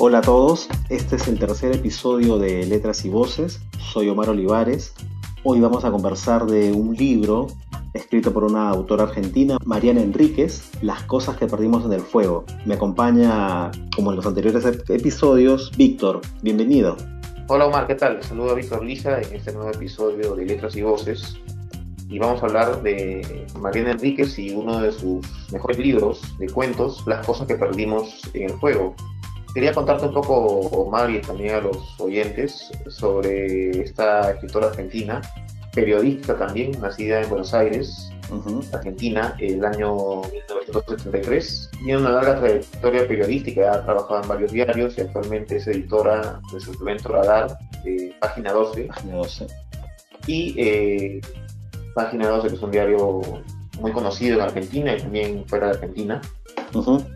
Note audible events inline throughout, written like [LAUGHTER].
Hola a todos, este es el tercer episodio de Letras y Voces. Soy Omar Olivares. Hoy vamos a conversar de un libro escrito por una autora argentina, Mariana Enríquez, Las cosas que perdimos en el fuego. Me acompaña, como en los anteriores episodios, Víctor. Bienvenido. Hola Omar, ¿qué tal? Saludo a Víctor Lisa en este nuevo episodio de Letras y Voces. Y vamos a hablar de Mariana Enríquez y uno de sus mejores libros de cuentos, Las cosas que perdimos en el fuego Quería contarte un poco, Omar, y también a los oyentes, sobre esta escritora argentina, periodista también, nacida en Buenos Aires, Argentina, el año 1973. Tiene una larga trayectoria periodística, ha trabajado en varios diarios y actualmente es editora del suplemento Radar de Página 12. Página 12. Y eh, Página 12, que es un diario muy conocido en Argentina y también fuera de Argentina.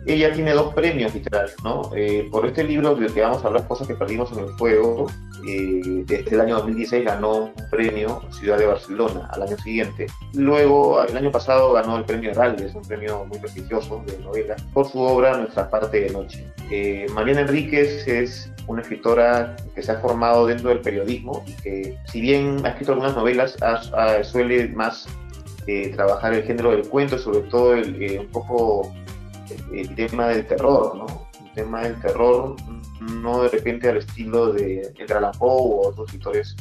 Ella tiene dos premios literarios, ¿no? Eh, por este libro del que vamos a hablar, Cosas que perdimos en el fuego, eh, desde el año 2016 ganó un premio Ciudad de Barcelona al año siguiente. Luego, el año pasado ganó el premio Heraldes, un premio muy prestigioso de novela, por su obra Nuestra parte de noche. Eh, Mariana Enríquez es una escritora que se ha formado dentro del periodismo y que, si bien ha escrito algunas novelas, suele más trabajar el género del cuento, sobre todo el, un poco el tema del terror, ¿no? El tema del terror, no de repente al estilo de Edgar Allan Poe o otros escritores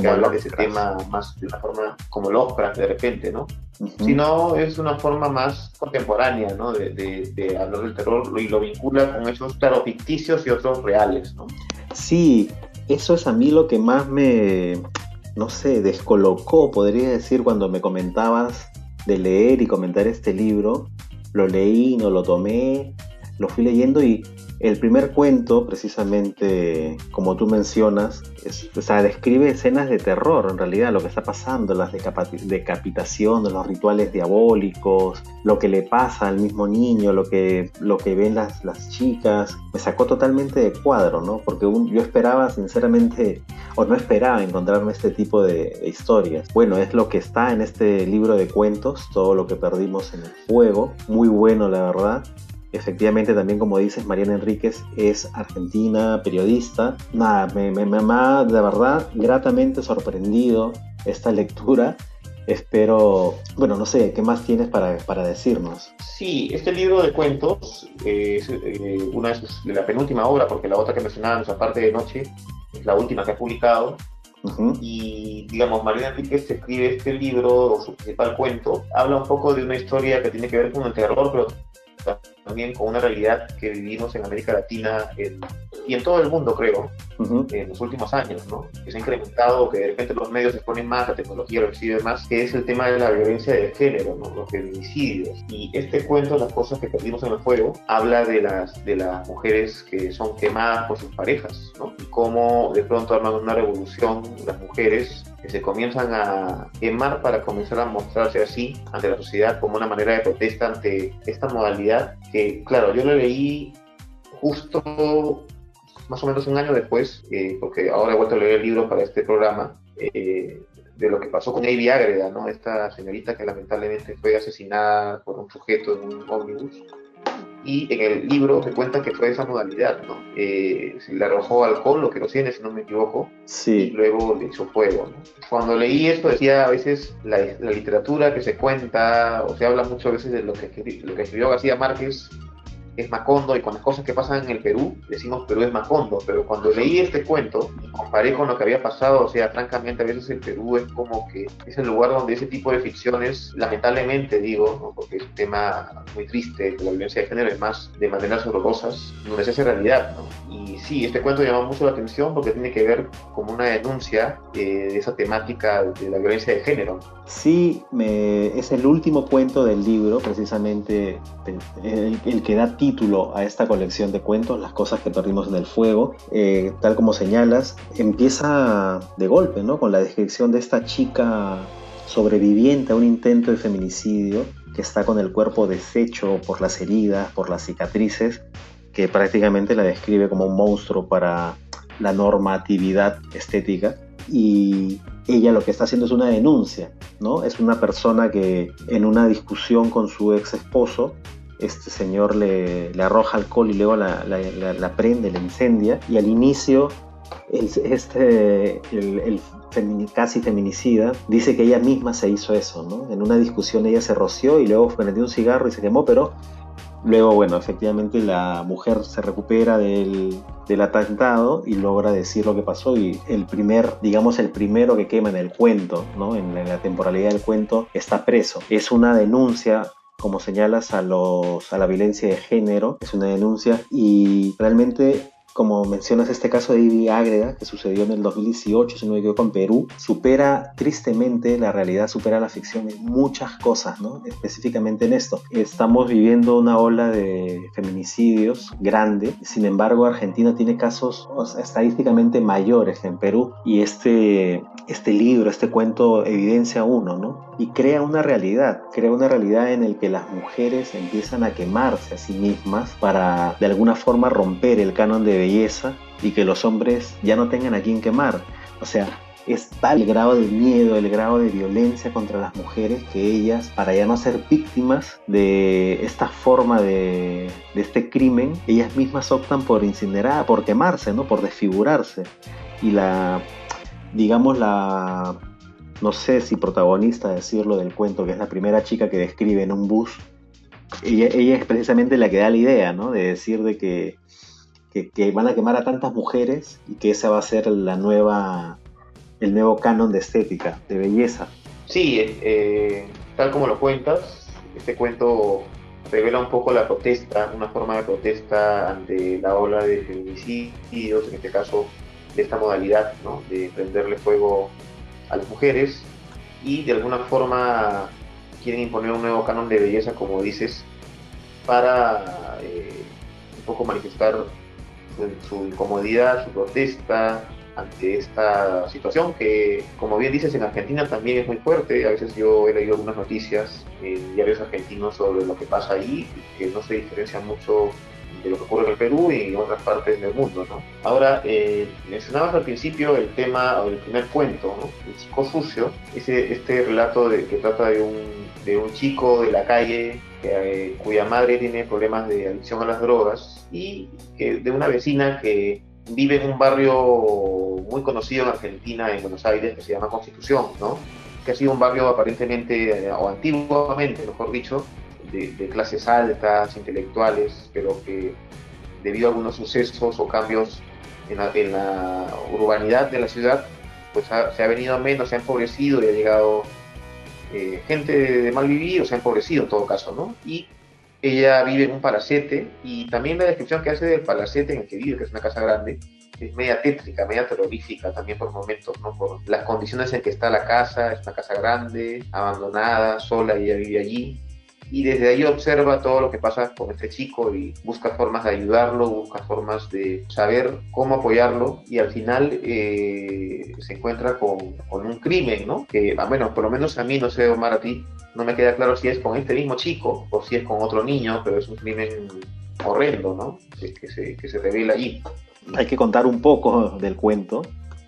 que hablan de ese tema más de una forma como Lovecraft de repente, ¿no? Sino es una forma más contemporánea, ¿no? De, de, hablar del terror y lo vincula con esos, claro, ficticios y otros reales, ¿no? Sí, eso es a mí lo que más me, no sé, descolocó, podría decir, cuando me comentabas de leer y comentar este libro, lo leí, no lo tomé, lo fui leyendo y el primer cuento, precisamente como tú mencionas, o sea, describe escenas de terror en realidad, lo que está pasando, las decapitaciones, los rituales diabólicos, lo que le pasa al mismo niño, lo que, lo que ven las, las chicas. Me sacó totalmente de cuadro, ¿no? Porque yo esperaba sinceramente, o no esperaba encontrarme este tipo de, de historias. Bueno, es lo que está en este libro de cuentos, todo lo que perdimos en el fuego. Muy bueno, la verdad. Efectivamente, también como dices, Mariana Enríquez es argentina, periodista. Nada, me, me, me ha de verdad gratamente sorprendido esta lectura. Espero, bueno, no sé, ¿qué más tienes para, para decirnos? Sí, este libro de cuentos es eh, una de, sus, de, la penúltima obra, porque la otra que mencionábamos, aparte de Noche, es la última que ha publicado. Y, digamos, Mariana Enríquez escribe este libro, o su principal cuento, habla un poco de una historia que tiene que ver con el terror, pero también con una realidad que vivimos en América Latina y en todo el mundo, creo, en los últimos años, ¿no? Que se ha incrementado, que de repente los medios se ponen más, la tecnología lo recibe más, que es el tema de la violencia de género, ¿no? Los feminicidios. Y este cuento, Las cosas que perdimos en el fuego, habla de las, de las mujeres que son quemadas por sus parejas, ¿no? Y cómo de pronto arman una revolución las mujeres se comienzan a quemar para comenzar a mostrarse así ante la sociedad como una manera de protesta ante esta modalidad que, claro, yo lo leí justo más o menos un año después, eh, porque ahora he vuelto a leer el libro para este programa, eh, de lo que pasó con Avi Agreda, ¿no? Esta señorita que lamentablemente fue asesinada por un sujeto en un ómnibus y en el libro se cuenta que fue esa modalidad, ¿no? Eh, se le arrojó alcohol, lo que lo tiene, si no me equivoco, sí. y luego le hizo fuego, ¿no? Cuando leí esto decía a veces la, la, literatura que se cuenta, o se habla muchas veces de lo que, lo que escribió García Márquez, es Macondo y con las cosas que pasan en el Perú, decimos Perú es Macondo, pero cuando leí este cuento y comparé con lo que había pasado, o sea, francamente a veces el Perú es como que es el lugar donde ese tipo de ficciones, lamentablemente digo, ¿no? porque es un tema muy triste, la violencia de género, más de maneras horrorosas, donde se hace realidad, ¿no? Y sí, este cuento llama mucho la atención porque tiene que ver con una denuncia eh, de esa temática de la violencia de género. Sí, me, es el último cuento del libro, precisamente el, el, que da título a esta colección de cuentos, Las cosas que perdimos en el fuego, eh, tal como señalas, empieza de golpe, ¿no? Con la descripción de esta chica sobreviviente a un intento de feminicidio que está con el cuerpo deshecho por las heridas, por las cicatrices, que prácticamente la describe como un monstruo para la normatividad estética. Y ella lo que está haciendo es una denuncia, ¿no? Es una persona que en una discusión con su ex esposo este señor le, arroja alcohol y luego la, la, prende, la incendia. Y al inicio, el, este, el, casi feminicida dice que ella misma se hizo eso, ¿no? En una discusión ella se roció y luego prendió un cigarro y se quemó, pero Luego, bueno, efectivamente la mujer se recupera del, atentado y logra decir lo que pasó y el primer, digamos, el primero que quema en el cuento, ¿no? En, la temporalidad del cuento, está preso. Es una denuncia como señalas a los a la violencia de género, es una denuncia y realmente como mencionas este caso de Ivy Ágreda, que sucedió en el 2018, si no me equivoco, en Perú, supera tristemente la realidad, supera la ficción en muchas cosas, ¿no? Específicamente en esto. Estamos viviendo una ola de feminicidios grande, sin embargo, Argentina tiene casos estadísticamente mayores en Perú y este, este libro, este cuento evidencia uno, ¿no? Y crea una realidad, crea una realidad en el que las mujeres empiezan a quemarse a sí mismas para de alguna forma romper el canon de y que los hombres ya no tengan a quien quemar. O sea, es tal el grado de miedo, el grado de violencia contra las mujeres que ellas, para ya no ser víctimas de esta forma de, de este crimen, ellas mismas optan por incinerar, por quemarse, ¿no? por desfigurarse. Y la, digamos, la, no sé si protagonista decirlo del cuento, que es la primera chica que describe en un bus, ella, ella es precisamente la que da la idea, ¿no? De decir de que que, van a quemar a tantas mujeres y que esa va a ser la nueva, el nuevo canon de estética, de belleza. Sí, eh, tal como lo cuentas, este cuento revela un poco la protesta, una forma de protesta ante la ola de feminicidios, en este caso de esta modalidad ¿no? de prenderle fuego a las mujeres y de alguna forma quieren imponer un nuevo canon de belleza, como dices, para eh, un poco manifestar su incomodidad, su protesta ante esta situación que, como bien dices, en Argentina también es muy fuerte. A veces yo he leído algunas noticias en diarios argentinos sobre lo que pasa ahí, que no se diferencia mucho de lo que ocurre en el Perú y en otras partes del mundo. Ahora, eh, mencionabas al principio el tema, o el primer cuento, El chico sucio, ese, este relato de, que trata de un, de un chico de la calle eh, cuya madre tiene problemas de adicción a las drogas y de una vecina que vive en un barrio muy conocido en Argentina, en Buenos Aires, que se llama Constitución, ¿no? que ha sido un barrio aparentemente, eh, o antiguamente, mejor dicho, de, clases altas, intelectuales, pero que debido a algunos sucesos o cambios en la, urbanidad de la ciudad, pues se ha venido a menos, se ha empobrecido y ha llegado eh, gente de mal vivir o se ha empobrecido en todo caso, ¿no? Y ella vive en un palacete y también la descripción que hace del palacete en el que vive, que es una casa grande, es media tétrica, media terrorífica también por momentos, ¿no? Por las condiciones en que está la casa, es una casa grande, abandonada, sola, ella vive allí y desde ahí observa todo lo que pasa con este chico y busca formas de ayudarlo, busca formas de saber cómo apoyarlo y al final eh, se encuentra con, un crimen, ¿no? Que, ah, bueno, por lo menos a mí, no sé, Omar, a ti, no me queda claro si es con este mismo chico o si es con otro niño, pero es un crimen horrendo, ¿no? Que, se, que se revela allí. Hay que contar un poco del cuento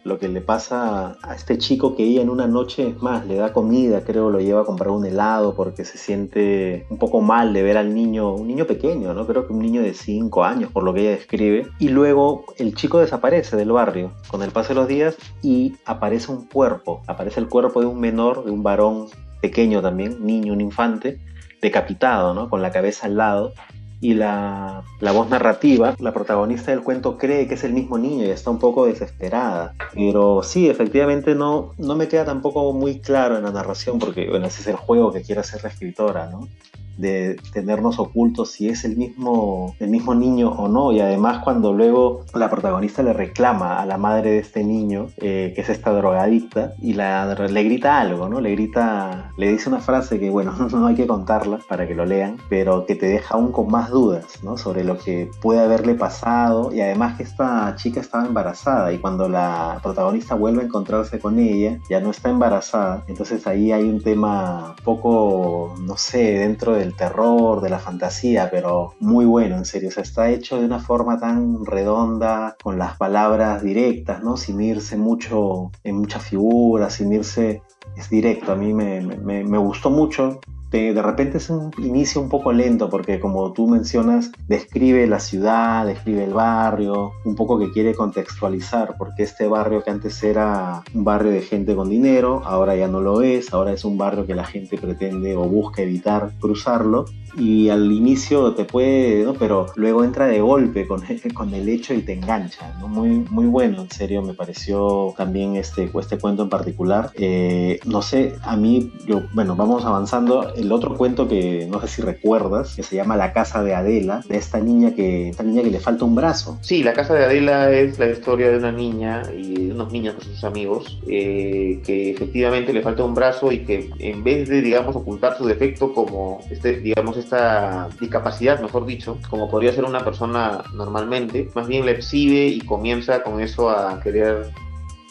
lo que le pasa a este chico que ella en una noche, es más, le da comida, creo, lo lleva a comprar un helado porque se siente un poco mal de ver al niño, un niño pequeño, ¿no? Creo que un niño de 5 años, por lo que ella describe. Y luego el chico desaparece del barrio con el paso de los días y aparece un cuerpo, aparece el cuerpo de un menor, de un varón pequeño también, niño, un infante, decapitado, ¿no? Con la cabeza al lado y la, voz narrativa, la protagonista del cuento cree que es el mismo niño y está un poco desesperada. Pero sí, efectivamente no, no me queda tampoco muy claro en la narración porque, bueno, ese es el juego que quiere hacer la escritora, ¿no? De tenernos ocultos si es el mismo, el mismo niño o no. Y además cuando luego la protagonista le reclama a la madre de este niño, eh, que es esta drogadicta, y la, le grita algo, ¿no? Le grita, le dice una frase que, bueno, [LAUGHS] no hay que contarla para que lo lean, pero que te deja aún con más dudas, ¿no? Sobre lo que puede haberle pasado y además que esta chica estaba embarazada y cuando la protagonista vuelve a encontrarse con ella, ya no está embarazada. Entonces ahí hay un tema poco, no sé, dentro de terror, de la fantasía, pero muy bueno, en serio. O sea, está hecho de una forma tan redonda, con las palabras directas, ¿no? Sin irse mucho en muchas figuras, sin irse. Es directo, a mí me, me, me gustó mucho de repente es un inicio un poco lento porque como tú mencionas, describe la ciudad, describe el barrio, un poco que quiere contextualizar porque este barrio que antes era un barrio de gente con dinero, ahora ya no lo es, ahora es un barrio que la gente pretende o busca evitar cruzarlo y al inicio te puede, ¿no? pero luego entra de golpe con, [LAUGHS] con el hecho y te engancha, muy, muy bueno, en serio, me pareció también este, este cuento en particular. Eh, no sé, a mí, yo, bueno, vamos avanzando. El otro cuento que no sé si recuerdas, que se llama La casa de Adela, de esta niña que, esta niña que le falta un brazo. Sí, La casa de Adela es la historia de una niña y de unos niños con sus amigos, eh, que efectivamente le falta un brazo y que en vez de, digamos, ocultar su defecto como, este, digamos, esta discapacidad, mejor dicho, como podría ser una persona normalmente, más bien la exhibe y comienza con eso a querer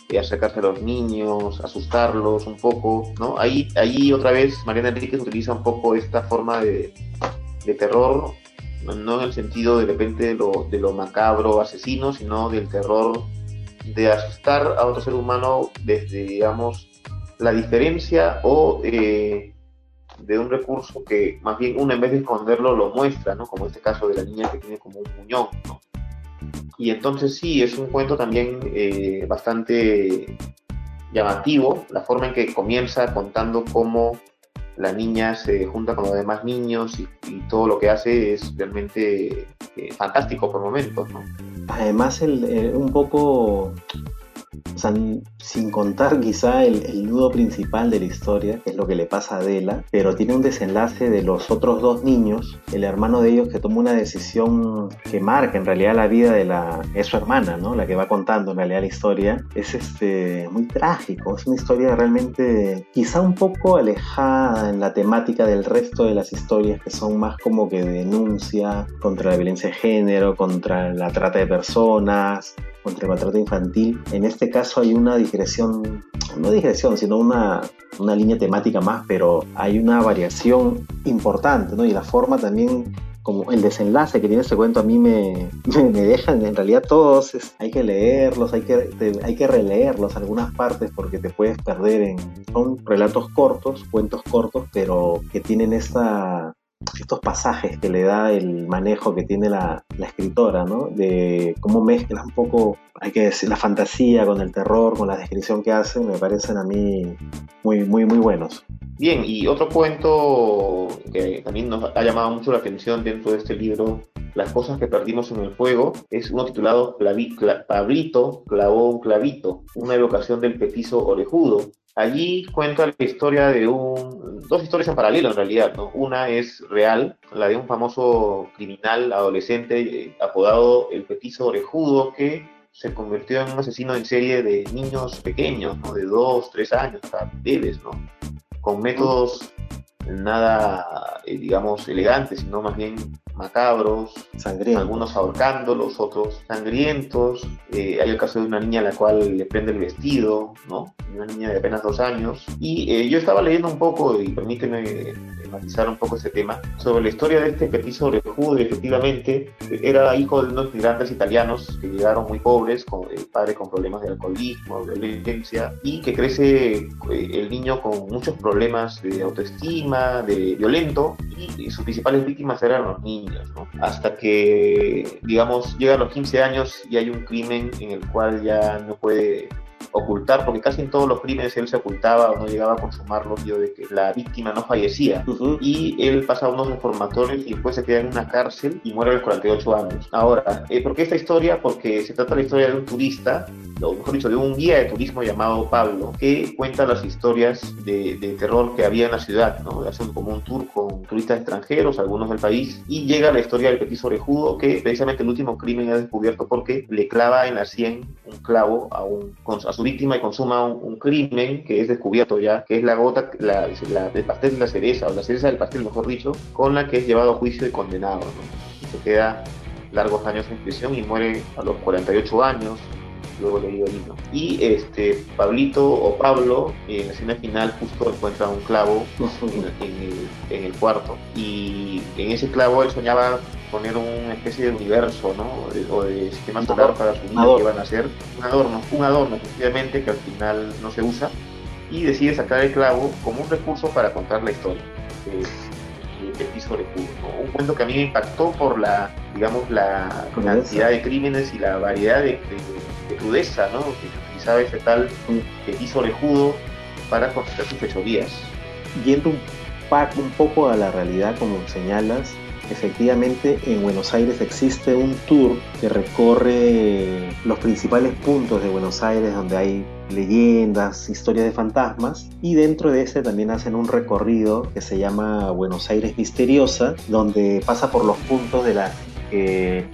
eh, acercarse a los niños, asustarlos un poco, ¿no? Ahí, ahí otra vez Mariana Enríquez utiliza un poco esta forma de, terror, no en el sentido de repente de lo, de lo macabro, asesino, sino del terror de asustar a otro ser humano desde, digamos, la diferencia o eh, de un recurso que más bien uno en vez de esconderlo lo muestra, ¿no? Como este caso de la niña que tiene como un muñón, ¿no? Y entonces sí, es un cuento también eh, bastante llamativo, la forma en que comienza contando cómo la niña se junta con los demás niños y, todo lo que hace es realmente eh, fantástico por momentos, ¿no? Además, el, eh, un poco o sea, sin contar quizá el, nudo principal de la historia, que es lo que le pasa a Adela, pero tiene un desenlace de los otros dos niños, el hermano de ellos que toma una decisión que marca en realidad la vida de la... es su hermana, ¿no? La que va contando en realidad la historia. Es este, muy trágico, es una historia realmente quizá un poco alejada en la temática del resto de las historias que son más como que denuncia contra la violencia de género, contra la trata de personas, contra el maltrato infantil. En este caso hay una digresión, no digresión, sino una, una línea temática más, pero hay una variación importante, ¿no? Y la forma también como el desenlace que tiene este cuento a mí me, me, dejan, en realidad todos hay que leerlos, hay que, hay que releerlos algunas partes porque te puedes perder en, son relatos cortos, cuentos cortos, pero que tienen esta, estos pasajes que le da el manejo que tiene la, escritora, ¿no? De cómo mezcla un poco, hay que decir, la fantasía con el terror, con la descripción que hacen, me parecen a mí muy, muy, muy buenos. Bien, y otro cuento que también nos ha llamado mucho la atención dentro de este libro, Las cosas que perdimos en el fuego, es uno titulado Pablito clavó un clavito, una evocación del petizo orejudo, Allí cuenta la historia de un, dos historias en paralelo en realidad, ¿no? Una es real, la de un famoso criminal adolescente eh, apodado el petizo orejudo que se convirtió en un asesino en serie de niños pequeños, ¿no? De dos, tres años, hasta ¿no? Con métodos nada, eh, digamos, elegantes, sino más bien macabros, algunos ahorcándolos, otros sangrientos. Eh, hay el caso de una niña a la cual le prende el vestido, ¿no? Una niña de apenas dos años. Y eh, yo estaba leyendo un poco, y permíteme matizar un poco ese tema, sobre la historia de este petiso orejudo, efectivamente era hijo de unos migrantes italianos que llegaron muy pobres, con el padre con problemas de alcoholismo, de violencia, y que crece eh, el niño con muchos problemas de autoestima, de violento, y, sus principales víctimas eran los niños, ¿no? Hasta que, digamos, llegan los 15 años y hay un crimen en el cual ya no puede ocultar, porque casi en todos los crímenes él se ocultaba o no llegaba a consumarlo, tío, de que la víctima no fallecía. Y él pasa unos reformatorios y después se queda en una cárcel y muere a los 48 años. Ahora, eh, ¿por qué esta historia? Porque se trata de la historia de un turista, o mejor dicho, de un guía de turismo llamado Pablo, que cuenta las historias de, terror que había en la ciudad, ¿no? Hace como un tour con turistas extranjeros, algunos del país, y llega la historia del petiso orejudo, que precisamente el último crimen ha descubierto porque le clava en la sien un clavo a, un, a su víctima y consuma un, crimen que es descubierto ya, que es la gota, la, la, el pastel de la cereza, o la cereza del pastel, mejor dicho, con la que es llevado a juicio y condenado. Y se queda largos años en prisión y muere a los 48 años, luego le digo ¿no? Y este, Pablito o Pablo, en la escena final, justo encuentra un clavo en, el, cuarto. Y en ese clavo él soñaba poner una especie de universo, ¿no? O de sistema solar para su niño que iban a hacer. Un adorno, un adorno, efectivamente, que al final no se usa. Y decide sacar el clavo como un recurso para contar la historia. de, de Petiso Un cuento que a mí me impactó por la, digamos, la cantidad de crímenes y la variedad de, crudeza ¿no? que utilizaba ese tal Petiso Orejudo para constatar sus fechorías. Yendo un, un poco a la realidad, como señalas, Efectivamente, en Buenos Aires existe un tour que recorre los principales puntos de Buenos Aires donde hay leyendas, historias de fantasmas y dentro de ese también hacen un recorrido que se llama Buenos Aires Misteriosa, donde pasa por los puntos de la que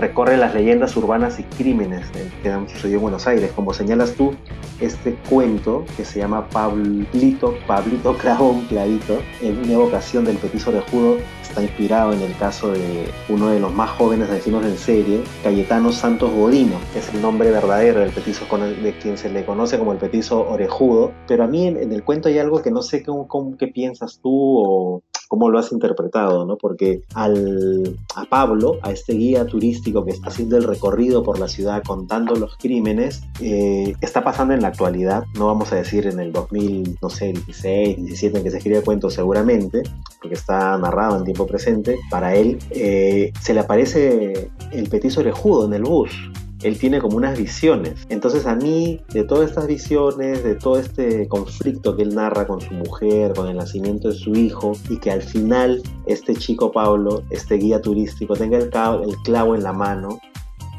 recorre las leyendas urbanas y crímenes que han sucedido en Buenos Aires. Como señalas tú, este cuento que se llama Pablito, Pablito Clavón, Clavito, en una evocación del petiso de Judo, está inspirado en el caso de uno de los más jóvenes asesinos en serie, Cayetano Santos Godino, que es el nombre verdadero del petiso de quien se le conoce como el petiso orejudo. Pero a mí en, el cuento hay algo que no sé cómo, qué piensas tú o cómo lo has interpretado, ¿no? Porque al, a Pablo, a este guía turístico que está haciendo el recorrido por la ciudad contando los crímenes, eh, está pasando en la actualidad, no vamos a decir en el 2000, no sé, 16, 17 en que se escribe el cuento seguramente, porque está narrado en tiempo presente, para él eh, se le aparece el petiso orejudo en el bus él tiene como unas visiones. Entonces a mí, de todas estas visiones, de todo este conflicto que él narra con su mujer, con el nacimiento de su hijo, y que al final este chico Pablo, este guía turístico, tenga el, el clavo en la mano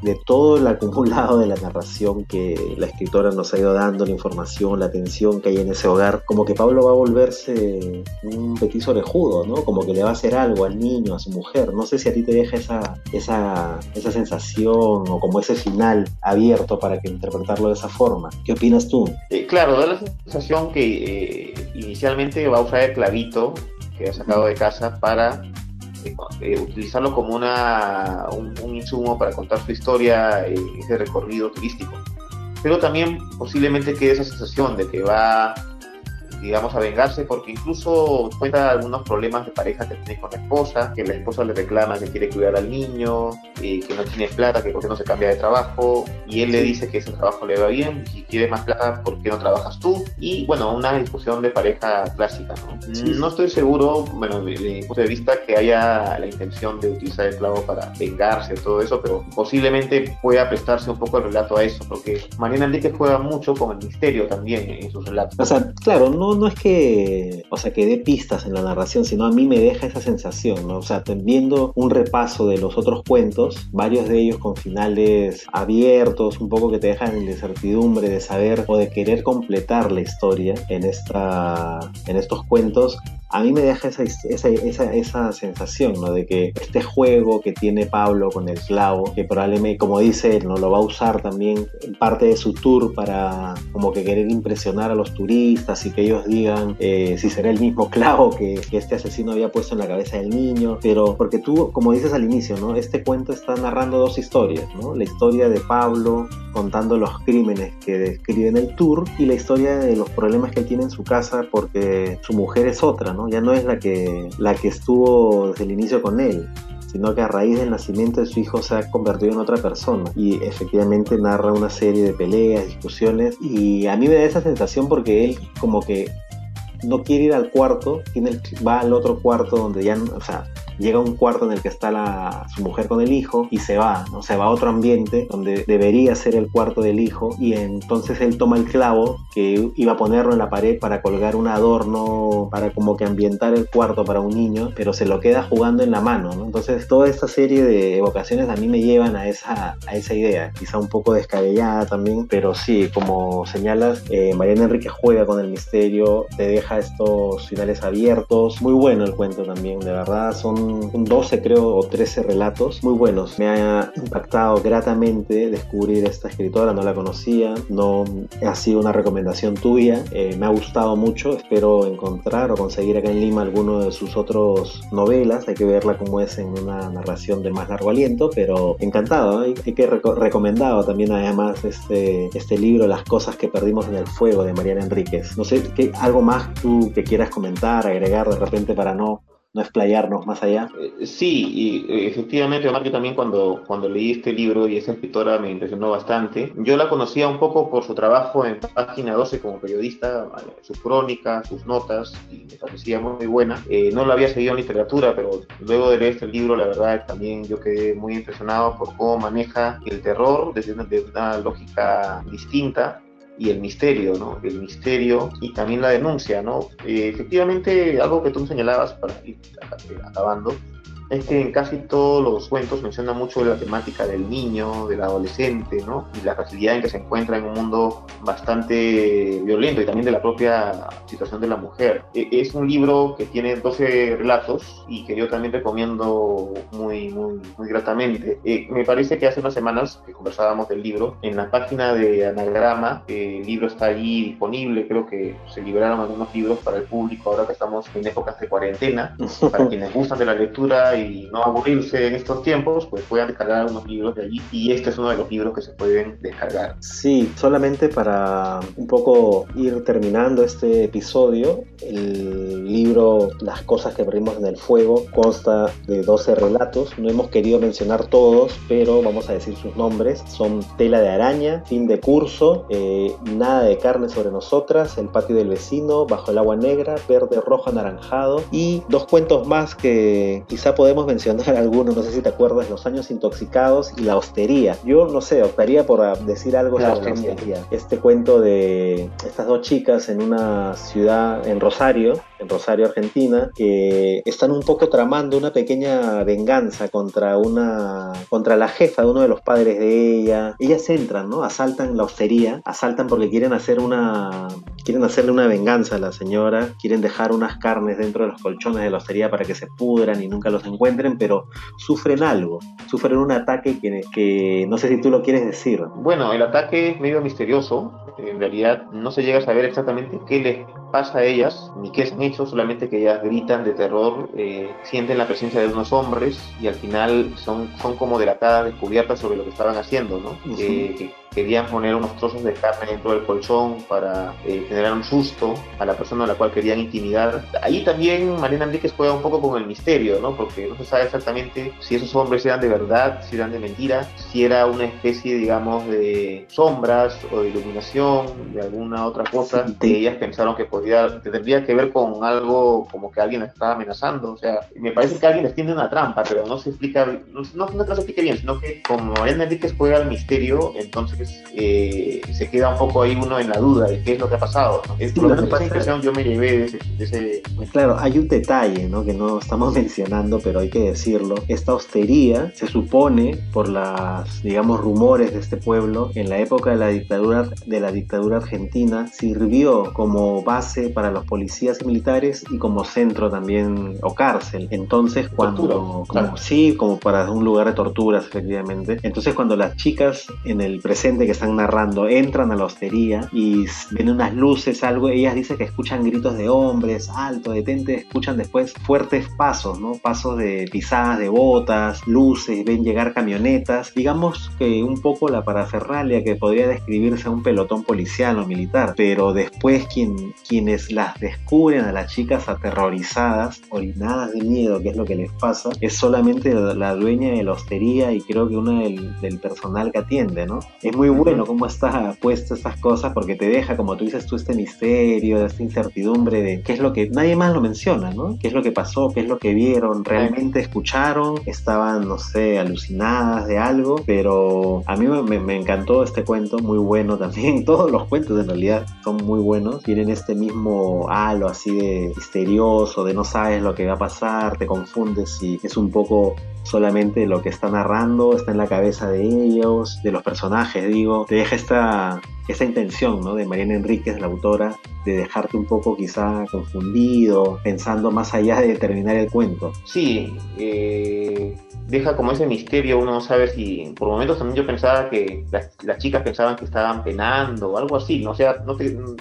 de todo el acumulado de la narración que la escritora nos ha ido dando, la información, la atención que hay en ese hogar, como que Pablo va a volverse un petiso orejudo, ¿no? Como que le va a hacer algo al niño, a su mujer. No sé si a ti te deja esa, esa, esa sensación o como ese final abierto para que interpretarlo de esa forma. ¿Qué opinas tú? Eh, claro, da la sensación que eh, inicialmente va a usar el clavito que ha sacado de casa para eh, utilizarlo como una, un, insumo para contar su historia, eh, ese recorrido turístico. Pero también posiblemente quede esa sensación de que va digamos, a vengarse, porque incluso cuenta algunos problemas de pareja que tiene con la esposa, que la esposa le reclama que quiere cuidar al niño, eh, que no tiene plata, que por qué no se cambia de trabajo, y él le dice que ese trabajo le va bien, si quiere más plata, ¿por qué no trabajas tú? Y bueno, una discusión de pareja clásica, ¿no? No estoy seguro, bueno, desde mi punto de vista, que haya la intención de utilizar el clavo para vengarse, todo eso, pero posiblemente pueda prestarse un poco el relato a eso, porque Mariana Enrique juega mucho con el misterio también en sus relatos. O sea, claro, no no, es que, o sea, que dé pistas en la narración, sino a mí me deja esa sensación, ¿no? O sea, viendo un repaso de los otros cuentos, varios de ellos con finales abiertos, un poco que te dejan en la incertidumbre de saber o de querer completar la historia en, esta, en estos cuentos, a mí me deja esa, esa, esa, esa, sensación, ¿no? De que este juego que tiene Pablo con el clavo, que probablemente, como dice ¿no? Lo va a usar también parte de su tour para como que querer impresionar a los turistas y que ellos digan eh, si será el mismo clavo que, que, este asesino había puesto en la cabeza del niño, pero porque tú, como dices al inicio, ¿no? Este cuento está narrando dos historias, ¿no? La historia de Pablo contando los crímenes que describe en el tour y la historia de los problemas que él tiene en su casa porque su mujer es otra, ¿no? Ya no es la que, la que estuvo desde el inicio con él sino que a raíz del nacimiento de su hijo se ha convertido en otra persona. Y efectivamente narra una serie de peleas, discusiones y a mí me da esa sensación porque él como que no quiere ir al cuarto, tiene va al otro cuarto donde ya, o sea, llega a un cuarto en el que está la, su mujer con el hijo y se va, ¿no? Se va a otro ambiente donde debería ser el cuarto del hijo y entonces él toma el clavo que iba a ponerlo en la pared para colgar un adorno, para como que ambientar el cuarto para un niño, pero se lo queda jugando en la mano, ¿no? Entonces toda esta serie de evocaciones a mí me llevan a esa, a esa idea, quizá un poco descabellada también, pero sí, como señalas, eh, Mariana Enrique juega con el misterio, te deja estos finales abiertos, muy bueno el cuento también, de verdad, son un 12 creo o 13 relatos muy buenos. Me ha impactado gratamente descubrir esta escritora, no la conocía, no ha sido una recomendación tuya, eh, me ha gustado mucho, espero encontrar o conseguir acá en Lima alguno de sus otros novelas, hay que verla como es en una narración de más largo aliento, pero encantado, ¿eh? hay que recomendado también además este, este libro Las cosas que perdimos en el fuego de Mariana Enríquez. No sé, ¿qué, algo más tú que quieras comentar, agregar de repente para no no explayarnos más allá. Eh, sí, y eh, efectivamente, Omar, yo también cuando, cuando leí este libro y esa escritora me impresionó bastante. Yo la conocía un poco por su trabajo en Página 12 como periodista, sus crónicas, sus notas, y me parecía muy buena. Eh, no la había seguido en literatura, pero luego de leer este libro, la verdad, también yo quedé muy impresionado por cómo maneja el terror desde una lógica distinta y el misterio, ¿no? El misterio y también la denuncia, ¿no? Eh, efectivamente, algo que tú señalabas para ir acabando, es que en casi todos los cuentos menciona mucho la temática del niño, del adolescente, ¿no? Y la facilidad en que se encuentra en un mundo bastante violento y también de la propia situación de la mujer. E, es un libro que tiene 12 relatos y que yo también recomiendo muy, muy, muy gratamente. Eh, me parece que hace unas semanas que conversábamos del libro, en la página de Anagrama, el libro está allí disponible, creo que se liberaron algunos libros para el público ahora que estamos en épocas de cuarentena, [LAUGHS] para quienes gustan de la lectura y no aburrirse en estos tiempos, pues puedan descargar unos libros de allí y este es uno de los libros que se pueden descargar. Sí, solamente para un poco ir terminando este episodio, el libro Las cosas que abrimos en el fuego consta de 12 relatos, no hemos querido mencionar todos, pero vamos a decir sus nombres, son Tela de araña, Fin de curso, eh, Nada de carne sobre nosotras, El patio del vecino, Bajo el agua negra, Verde, rojo, anaranjado y dos cuentos más que quizá podemos podemos mencionar [LAUGHS] algunos, no sé si te acuerdas, Los años intoxicados y La hostería. Yo no sé, optaría por decir algo sobre la hostería. Este cuento de estas dos chicas en una ciudad, en Rosario, en Rosario, Argentina, que están un poco tramando una pequeña venganza contra una contra la jefa de uno de los padres de ella. Ellas entran, ¿no? Asaltan la hostería, asaltan porque quieren hacer una quieren hacerle una venganza a la señora, quieren dejar unas carnes dentro de los colchones de la hostería para que se pudran y nunca los encuentren encuentren, pero sufren algo, sufren un ataque que, que no sé si tú lo quieres decir. Bueno, el ataque es medio misterioso, en realidad no se llega a saber exactamente qué les pasa a ellas, ni qué han hecho, solamente que ellas gritan de terror, eh, sienten la presencia de unos hombres y al final son, son como delatadas, descubiertas sobre lo que estaban haciendo, ¿no? Querían poner unos trozos de carne dentro del colchón para eh, generar un susto a la persona a la cual querían intimidar. Ahí también Marina Enríquez juega un poco con el misterio, ¿no? Porque no se sabe exactamente si esos hombres eran de verdad, si eran de mentira, si era una especie, digamos, de sombras o de iluminación, de alguna otra cosa que ellas pensaron que podía, que tendría que ver con algo como que alguien las estaba amenazando. O sea, me parece que alguien les tiende una trampa, pero no se explica, no, no, no se explica bien, sino que como Marina Enríquez juega al misterio, entonces eh, se queda un poco ahí uno en la duda de qué es lo que ha pasado. Es esa impresión yo me llevé de ese, Claro, hay un detalle ¿no? que no estamos [LAUGHS] mencionando, pero hay que decirlo. Esta hostería se supone, por las, digamos, rumores de este pueblo, en la época de la dictadura, de la dictadura argentina, sirvió como base para los policías y militares y como centro también, o cárcel. Entonces, cuando... como, Sí, como para un lugar de torturas, efectivamente. Entonces, cuando las chicas en el presente que están narrando entran a la hostería y ven unas luces, algo, ellas dicen que escuchan gritos de hombres, alto, detente, escuchan después fuertes pasos, ¿no? Pasos de pisadas de botas, luces, ven llegar camionetas, digamos que un poco la parafernalia que podría describirse a un pelotón policial o militar, pero después quien, quienes las descubren a las chicas aterrorizadas, orinadas de miedo, que es lo que les pasa, es solamente la, dueña de la hostería y creo que una del, del personal que atiende, ¿no? Es muy bueno cómo está puesto estas cosas porque te deja, como tú dices tú, este misterio, esta incertidumbre de qué es lo que nadie más lo menciona, ¿no? ¿Qué es lo que pasó? ¿Qué es lo que vieron? ¿Realmente escucharon? ¿Estaban, no sé, alucinadas de algo? Pero a mí me, encantó este cuento, muy bueno también. [LAUGHS] Todos los cuentos en realidad son muy buenos. Tienen este mismo halo así de misterioso, de no sabes lo que va a pasar, te confundes y es un poco solamente lo que está narrando está en la cabeza de ellos, de los personajes, digo, te deja esta, esta intención ¿no? de Mariana Enríquez, la autora, de dejarte un poco quizá confundido, pensando más allá de terminar el cuento. Sí, eh, deja como ese misterio, uno no sabe si, por momentos también yo pensaba que las, chicas pensaban que estaban penando o algo así, ¿no? Sea, no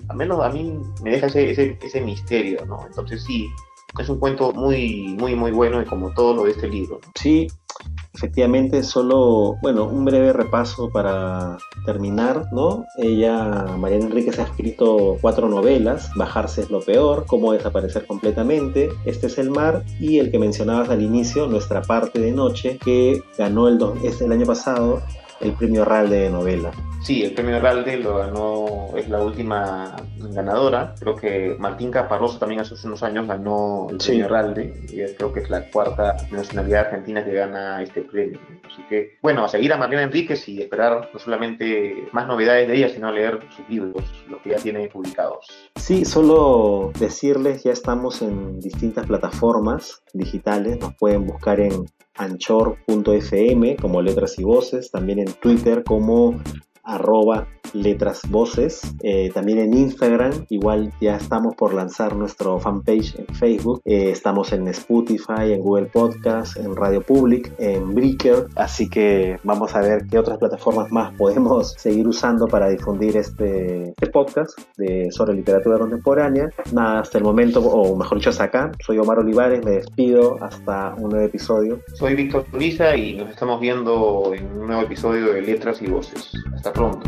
al menos a mí me deja ese, ese, ese misterio, ¿no? Entonces sí, es un cuento muy, muy, muy bueno y como todo lo de este libro. Sí, efectivamente solo, bueno, un breve repaso para terminar, ¿no? Ella, Mariana Enríquez, ha escrito cuatro novelas, Bajarse es lo peor, Cómo desaparecer completamente, Este es el mar y el que mencionabas al inicio, Nuestra parte de noche, que ganó el, el año pasado el premio Ralde de novela. Sí, el premio Ralde lo ganó, es la última ganadora. Creo que Martín Caparroso también hace unos años ganó el premio Ralde. Y creo que es la cuarta nacionalidad argentina que gana este premio. Así que, bueno, a seguir a Mariana Enríquez y esperar no solamente más novedades de ella, sino leer sus libros, los que ya tiene publicados. Sí, solo decirles, ya estamos en distintas plataformas digitales. Nos pueden buscar en anchor.fm como letras y voces, también en Twitter como arroba letras voces. Eh, también en Instagram, igual ya estamos por lanzar nuestro fanpage en Facebook. Eh, estamos en Spotify, en Google Podcast, en Radio Public, en Breaker. Así que vamos a ver qué otras plataformas más [LAUGHS] podemos seguir usando para difundir este, este podcast de, sobre literatura contemporánea. Nada, hasta el momento, o mejor dicho, hasta acá. Soy Omar Olivares, me despido hasta un nuevo episodio. Soy Víctor Lisa y nos estamos viendo en un nuevo episodio de Letras y Voces. Hasta pronto. фронт.